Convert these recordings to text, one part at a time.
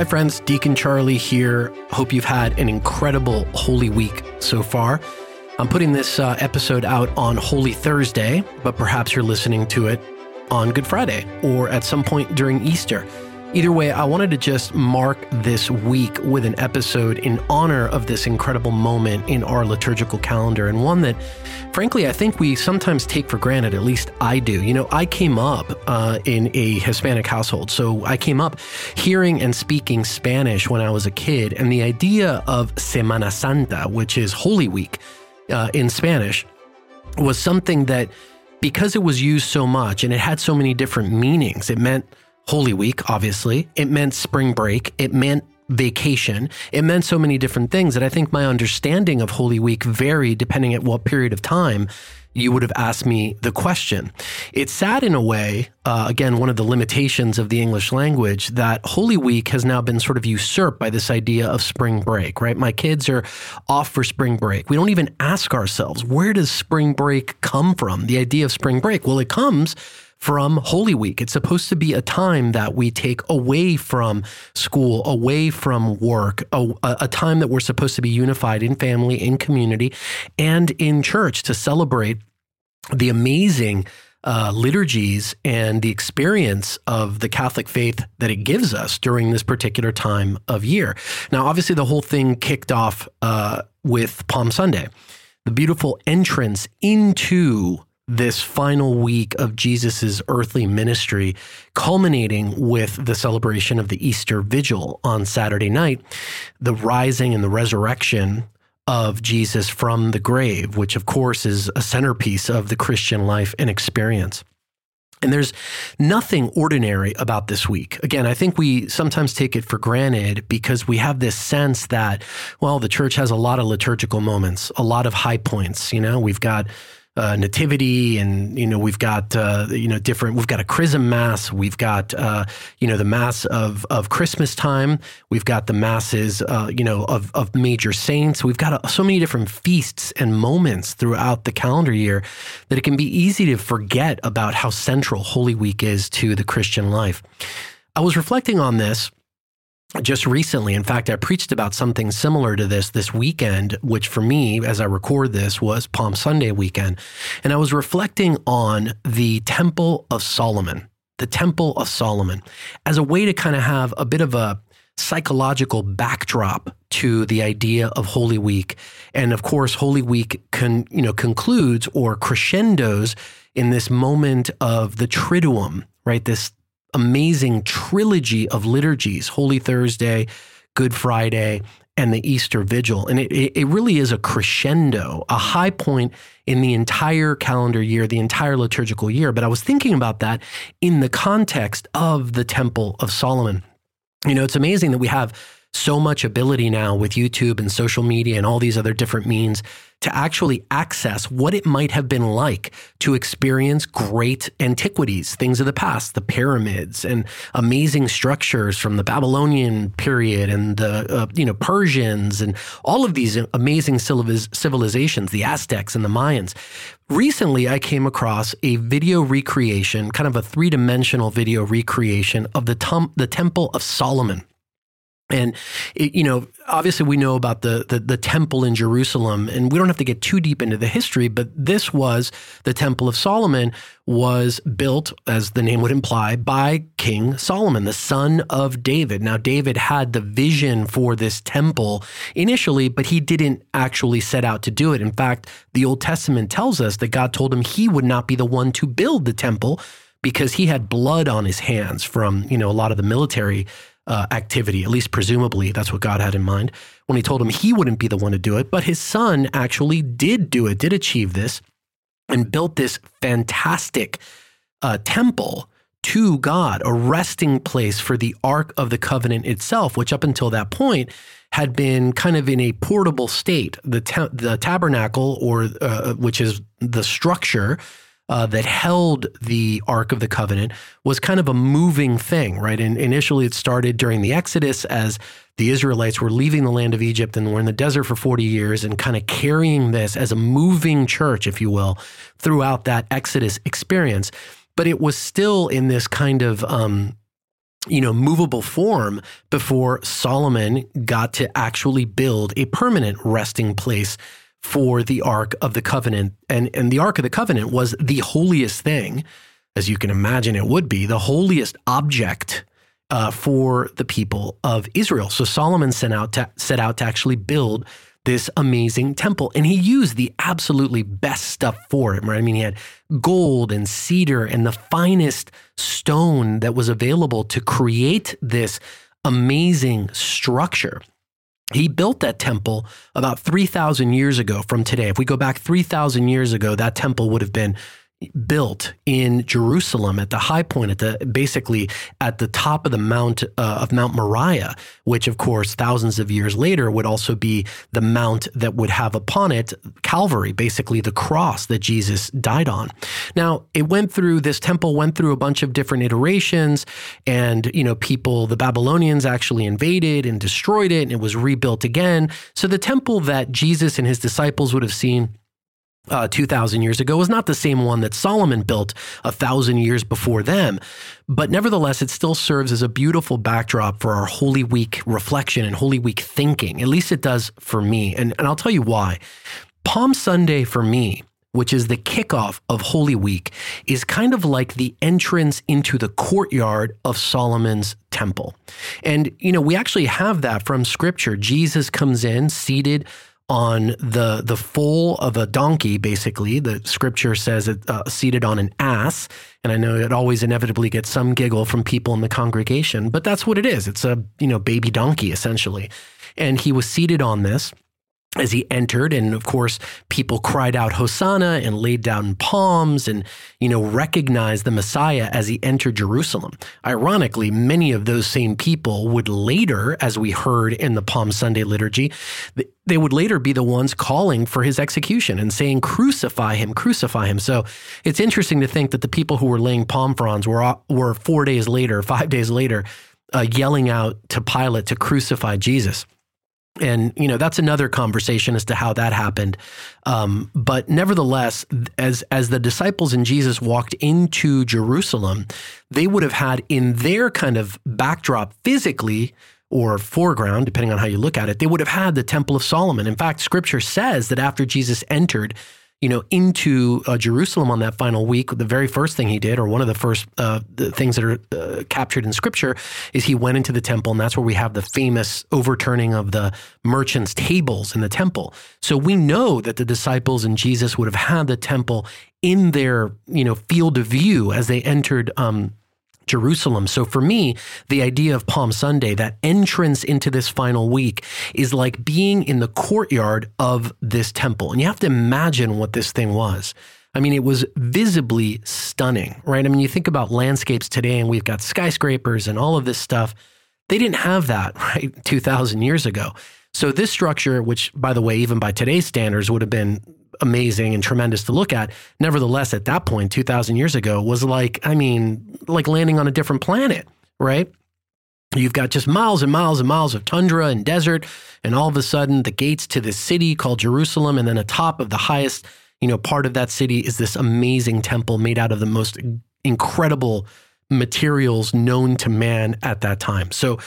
Hi, friends. Deacon Charlie here. Hope you've had an incredible Holy Week so far. I'm putting this uh, episode out on Holy Thursday, but perhaps you're listening to it on Good Friday or at some point during Easter. Either way, I wanted to just mark this week with an episode in honor of this incredible moment in our liturgical calendar, and one that, frankly, I think we sometimes take for granted. At least I do. You know, I came up uh, in a Hispanic household, so I came up hearing and speaking Spanish when I was a kid, and the idea of Semana Santa, which is Holy Week uh, in Spanish, was something that, because it was used so much and it had so many different meanings, it meant Holy Week, obviously. It meant spring break. It meant vacation. It meant so many different things that I think my understanding of Holy Week varied depending at what period of time you would have asked me the question. It's sad in a way, uh, again, one of the limitations of the English language, that Holy Week has now been sort of usurped by this idea of spring break, right? My kids are off for spring break. We don't even ask ourselves, where does spring break come from? The idea of spring break? Well, it comes from Holy Week. It's supposed to be a time that we take away from school, away from work, a, a, time that we're supposed to be unified in family, in community, and in church to celebrate the amazing uh, liturgies and the experience of the Catholic faith that it gives us during this particular time of year. Now, obviously, the whole thing kicked off uh, with Palm Sunday, the beautiful entrance into this final week of Jesus's earthly ministry, culminating with the celebration of the Easter Vigil on Saturday night, the rising and the resurrection of Jesus from the grave, which of course is a centerpiece of the Christian life and experience. And there's nothing ordinary about this week. Again, I think we sometimes take it for granted because we have this sense that, well, the church has a lot of liturgical moments, a lot of high points. You know, we've got uh, nativity and you know we've got uh, you know different we've got a chrism mass we've got uh, you know the mass of of christmas time we've got the masses uh, you know of of major saints. We've got so many different feasts and moments throughout the calendar year that it can be easy to forget about how central holy week is to the christian life. I was reflecting on this just recently, in fact, I preached about something similar to this this weekend, which for me, as I record this, was Palm Sunday weekend. And I was reflecting on the Temple of Solomon, the Temple of Solomon, as a way to kind of have a bit of a psychological backdrop to the idea of Holy Week. And of course, Holy Week con, you know, concludes or crescendos in this moment of the Triduum, right? This amazing trilogy of liturgies Holy Thursday, Good Friday, and the Easter Vigil. And it, it really is a crescendo, a high point in the entire calendar year, the entire liturgical year. But I was thinking about that in the context of the Temple of Solomon. You know, it's amazing that we have so much ability now with YouTube and social media and all these other different means to actually access what it might have been like to experience great antiquities, things of the past, the pyramids and amazing structures from the Babylonian period and the uh, you know Persians and all of these amazing civilizations, the Aztecs and the Mayans. Recently, I came across a video recreation, kind of a three dimensional video recreation of the, the Temple of Solomon. And it, you know, obviously, we know about the, the, the temple in Jerusalem, and we don't have to get too deep into the history. But this was the Temple of Solomon was built, as the name would imply, by King Solomon, the son of David. Now, David had the vision for this temple initially, but he didn't actually set out to do it. In fact, the Old Testament tells us that God told him he would not be the one to build the temple because he had blood on his hands from you know a lot of the military uh, activity, at least presumably that's what God had in mind when he told him he wouldn't be the one to do it. But his son actually did do it, did achieve this, and built this fantastic uh, temple to God, a resting place for the Ark of the Covenant itself, which up until that point had been kind of in a portable state. The, ta- the tabernacle, or uh, which is the structure uh, that held the Ark of the Covenant was kind of a moving thing, right? And initially, it started during the Exodus as the Israelites were leaving the land of Egypt and were in the desert for 40 years and kind of carrying this as a moving church, if you will, throughout that Exodus experience. But it was still in this kind of um, you know, movable form before Solomon got to actually build a permanent resting place for the Ark of the Covenant. And, and the Ark of the Covenant was the holiest thing, as you can imagine it would be, the holiest object uh, for the people of Israel. So Solomon set out to, set out to actually build this amazing temple. And he used the absolutely best stuff for it, right? I mean, he had gold and cedar and the finest stone that was available to create this amazing structure. He built that temple about 3,000 years ago from today. If we go back 3,000 years ago, that temple would have been built in Jerusalem at the high point at the basically at the top of the mount uh, of Mount Moriah which of course thousands of years later would also be the mount that would have upon it Calvary basically the cross that Jesus died on. Now it went through this temple went through a bunch of different iterations and you know people the Babylonians actually invaded and destroyed it and it was rebuilt again. So the temple that Jesus and his disciples would have seen uh, 2,000 years ago was not the same one that Solomon built a thousand years before them. But nevertheless, it still serves as a beautiful backdrop for our Holy Week reflection and Holy Week thinking. At least it does for me. And, and I'll tell you why. Palm Sunday for me, which is the kickoff of Holy Week, is kind of like the entrance into the courtyard of Solomon's temple. And, you know, we actually have that from scripture. Jesus comes in seated on the the foal of a donkey. Basically, the scripture says it uh, seated on an ass, and I know it always inevitably gets some giggle from people in the congregation, but that's what it is. It's a you know baby donkey essentially, and he was seated on this as he entered and of course people cried out hosanna and laid down palms and you know recognized the messiah as he entered jerusalem. Ironically many of those same people would later as we heard in the palm sunday liturgy they would later be the ones calling for his execution and saying crucify him crucify him. So it's interesting to think that the people who were laying palm fronds were were 4 days later 5 days later uh, yelling out to pilate to crucify jesus and you know that's another conversation as to how that happened. Um, but nevertheless as as the disciples and jesus walked into jerusalem they would have had in their kind of backdrop physically or foreground depending on how you look at it they would have had the temple of solomon. In fact scripture says that after jesus entered you know, into uh, Jerusalem on that final week, the very first thing he did, or one of the first uh, the things that are uh, captured in Scripture, is he went into the temple, and that's where we have the famous overturning of the merchants' tables in the temple. So we know that the disciples and Jesus would have had the temple in their you know field of view as they entered um, Jerusalem. So for me, the idea of Palm Sunday, that entrance into this final week, is like being in the courtyard of this temple. And you have to imagine what this thing was. I mean, it was visibly stunning, right? I mean, you think about landscapes today and we've got skyscrapers and all of this stuff. They didn't have that, right? 2,000 years ago. So this structure, which by the way, even by today's standards would have been amazing and tremendous to look at. Nevertheless, at that point, 2,000 years ago, was like, I mean, like landing on a different planet, right? You've got just miles and miles and miles of tundra and desert, and all of a sudden, the gates to this city called Jerusalem, and then atop of the highest, you know, part of that city is this amazing temple made out of the most incredible materials known to man at that time. So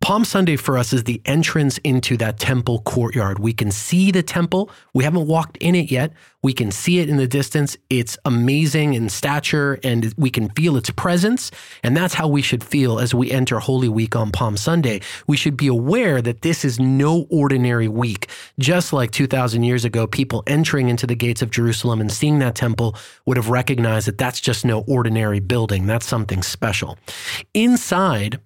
Palm Sunday for us is the entrance into that temple courtyard. We can see the temple. We haven't walked in it yet. We can see it in the distance. It's amazing in stature and we can feel its presence. And that's how we should feel as we enter Holy Week on Palm Sunday. We should be aware that this is no ordinary week. Just like 2,000 years ago, people entering into the gates of Jerusalem and seeing that temple would have recognized that that's just no ordinary building. That's something special. Inside,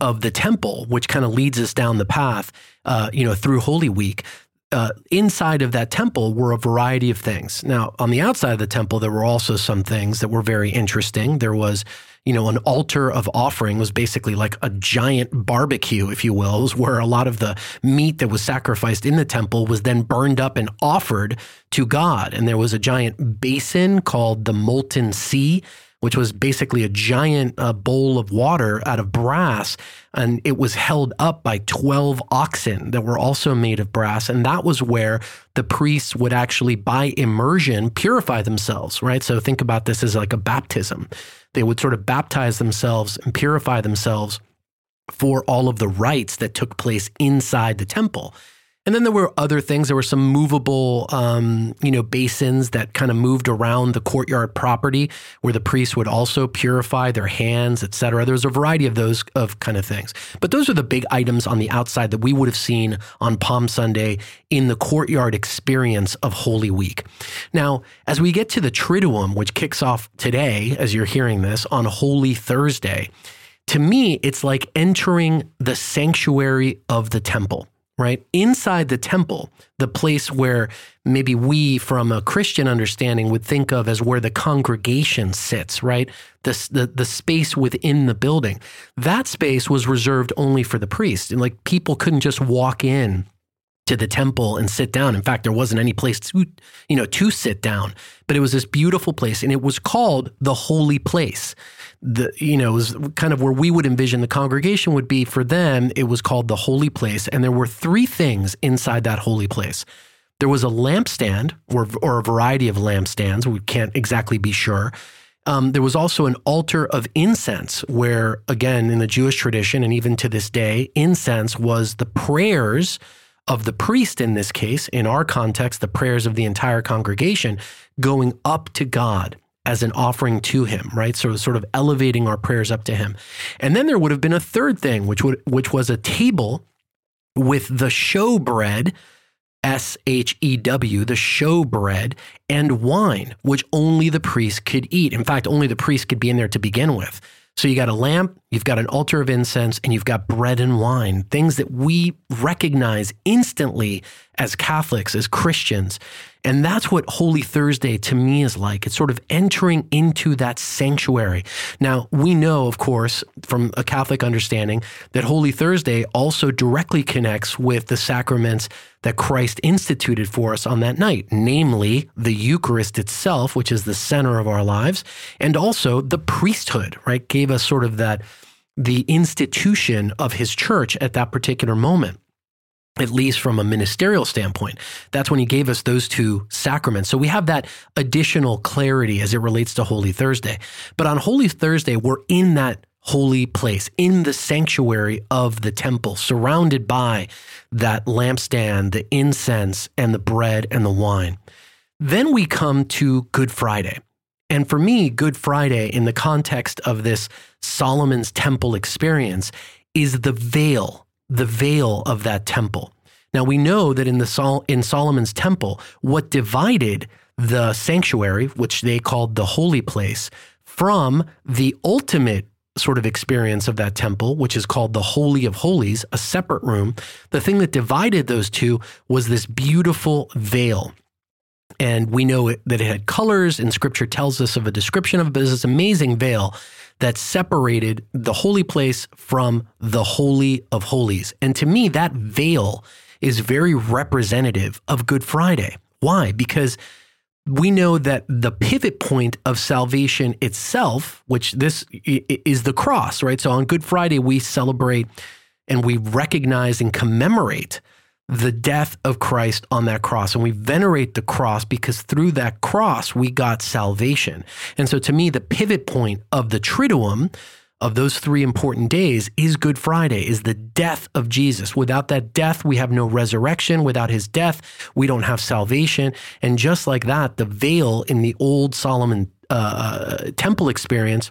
of the temple, which kind of leads us down the path, uh, you know, through Holy Week. Uh, inside of that temple were a variety of things. Now, on the outside of the temple, there were also some things that were very interesting. There was, you know, an altar of offering was basically like a giant barbecue, if you will, was where a lot of the meat that was sacrificed in the temple was then burned up and offered to God. And there was a giant basin called the Molten Sea which was basically a giant uh, bowl of water out of brass. And it was held up by 12 oxen that were also made of brass. And that was where the priests would actually, by immersion, purify themselves, right? So think about this as like a baptism. They would sort of baptize themselves and purify themselves for all of the rites that took place inside the temple. And then there were other things. There were some movable, um, you know, basins that kind of moved around the courtyard property, where the priests would also purify their hands, etc. There was a variety of those of kind of things. But those are the big items on the outside that we would have seen on Palm Sunday in the courtyard experience of Holy Week. Now, as we get to the Triduum, which kicks off today, as you're hearing this on Holy Thursday, to me, it's like entering the sanctuary of the temple right? Inside the temple, the place where maybe we, from a Christian understanding, would think of as where the congregation sits, right? The, the, the space within the building. That space was reserved only for the priest. And like people couldn't just walk in to the temple and sit down. In fact, there wasn't any place to, you know, to sit down, but it was this beautiful place and it was called the holy place. The you know was kind of where we would envision the congregation would be. For them it was called the holy place and there were three things inside that holy place. There was a lampstand or, or a variety of lampstands. We can't exactly be sure. Um, there was also an altar of incense where again in the jewish tradition and even to this day incense was the prayers of the priest in this case in our context the prayers of the entire congregation going up to god as an offering to him, right? So sort of elevating our prayers up to him. And then there would have been a third thing, which would which was a table with the showbread, S H E W, the showbread, and wine, which only the priest could eat. In fact, only the priest could be in there to begin with. So you got a lamp, you've got an altar of incense, and you've got bread and wine, things that we recognize instantly as Catholics, as Christians. And that's what Holy Thursday to me is like. It's sort of entering into that sanctuary. Now, we know, of course, from a Catholic understanding, that Holy Thursday also directly connects with the sacraments that Christ instituted for us on that night, namely the Eucharist itself, which is the center of our lives, and also the priesthood, right? Gave us sort of that, the institution of his church at that particular moment at least from a ministerial standpoint. That's when he gave us those two sacraments. So we have that additional clarity as it relates to Holy Thursday. But on Holy Thursday, we're in that holy place, in the sanctuary of the temple, surrounded by that lampstand, the incense, and the bread and the wine. Then we come to Good Friday. And for me, Good Friday, in the context of this Solomon's temple experience, is the veil the veil of that temple. Now we know that in the Sol- in Solomon's temple, what divided the sanctuary, which they called the holy place, from the ultimate sort of experience of that temple, which is called the Holy of Holies, a separate room, the thing that divided those two was this beautiful veil. And we know it, that it had colors, and scripture tells us of a description of it, but this amazing veil that separated the holy place from the Holy of Holies. And to me, that veil is very representative of Good Friday. Why? Because we know that the pivot point of salvation itself, which this is the cross, right? So on Good Friday, we celebrate and we recognize and commemorate the death of Christ on that cross. And we venerate the cross because through that cross, we got salvation. And so to me, the pivot point of the Triduum, of those three important days, is Good Friday, is the death of Jesus. Without that death, we have no resurrection. Without his death, we don't have salvation. And just like that, the veil in the old Solomon uh, temple experience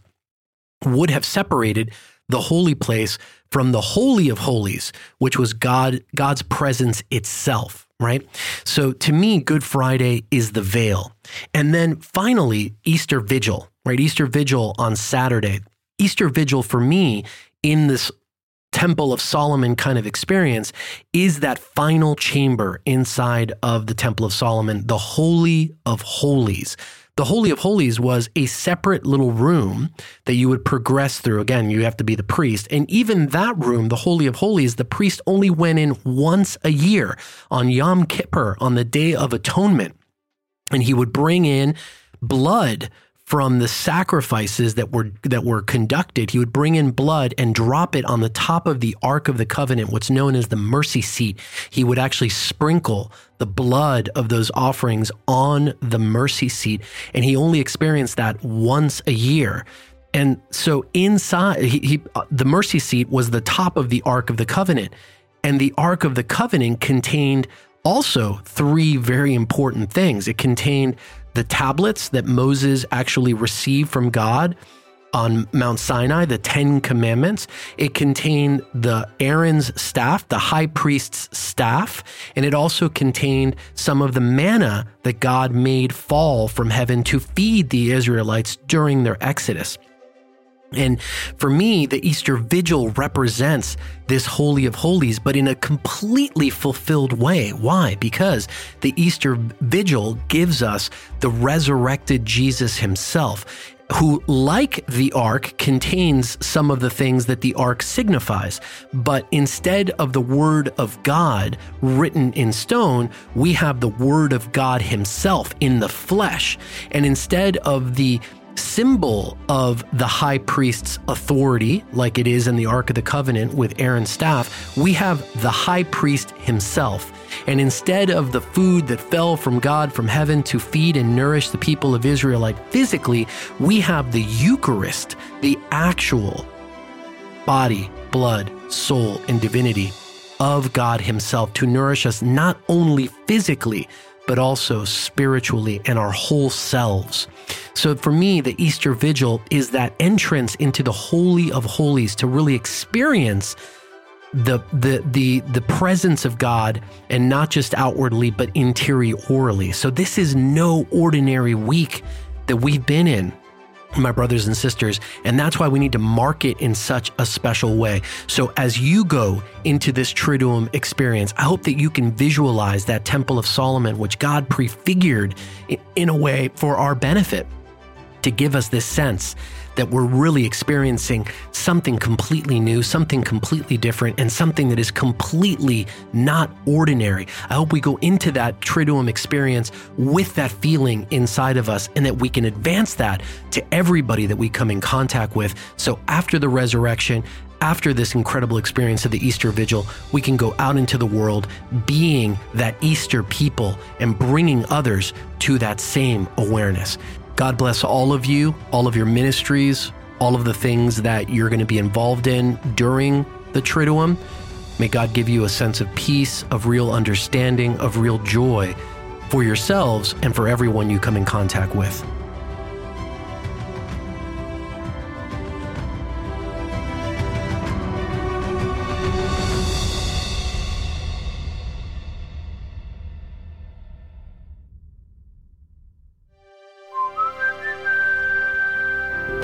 would have separated the holy place from the holy of holies, which was God God's presence itself, right? So to me, Good Friday is the veil. And then finally, Easter Vigil, right? Easter Vigil on Saturday. Easter Vigil for me in this Temple of Solomon kind of experience is that final chamber inside of the Temple of Solomon, the Holy of Holies the Holy of Holies was a separate little room that you would progress through. Again, you have to be the priest. And even that room, the Holy of Holies, the priest only went in once a year on Yom Kippur, on the Day of Atonement. And he would bring in blood from the sacrifices that were that were conducted he would bring in blood and drop it on the top of the ark of the covenant what's known as the mercy seat he would actually sprinkle the blood of those offerings on the mercy seat and he only experienced that once a year And so inside, he, he, the mercy seat was the top of the Ark of the Covenant. And the Ark of the Covenant contained also three very important things. It contained the tablets that Moses actually received from God on Mount Sinai, the Ten Commandments. It contained the Aaron's staff, the high priest's staff, and it also contained some of the manna that God made fall from heaven to feed the Israelites during their exodus. And for me, the Easter Vigil represents this Holy of Holies, but in a completely fulfilled way. Why? Because the Easter Vigil gives us the resurrected Jesus himself who, like the ark, contains some of the things that the ark signifies. But instead of the word of God written in stone, we have the word of God himself in the flesh. And instead of the symbol of the high priest's authority, like it is in the Ark of the Covenant with Aaron's staff, we have the high priest himself. And instead of the food that fell from God from heaven to feed and nourish the people of Israel, like physically, we have the Eucharist, the actual body, blood, soul, and divinity of God Himself to nourish us not only physically, but also spiritually and our whole selves. So for me, the Easter Vigil is that entrance into the Holy of Holies to really experience the the the the presence of God and not just outwardly but interiorly. So this is no ordinary week that we've been in my brothers and sisters. And that's why we need to mark it in such a special way. So as you go into this Triduum experience, I hope that you can visualize that Temple of Solomon, which God prefigured in a way for our benefit to give us this sense that we're really experiencing something completely new, something completely different, and something that is completely not ordinary. I hope we go into that Triduum experience with that feeling inside of us and that we can advance that to everybody that we come in contact with. So after the resurrection, after this incredible experience of the Easter Vigil, we can go out into the world being that Easter people and bringing others to that same awareness. God bless all of you, all of your ministries, all of the things that you're going to be involved in during the Triduum. May God give you a sense of peace, of real understanding, of real joy for yourselves and for everyone you come in contact with.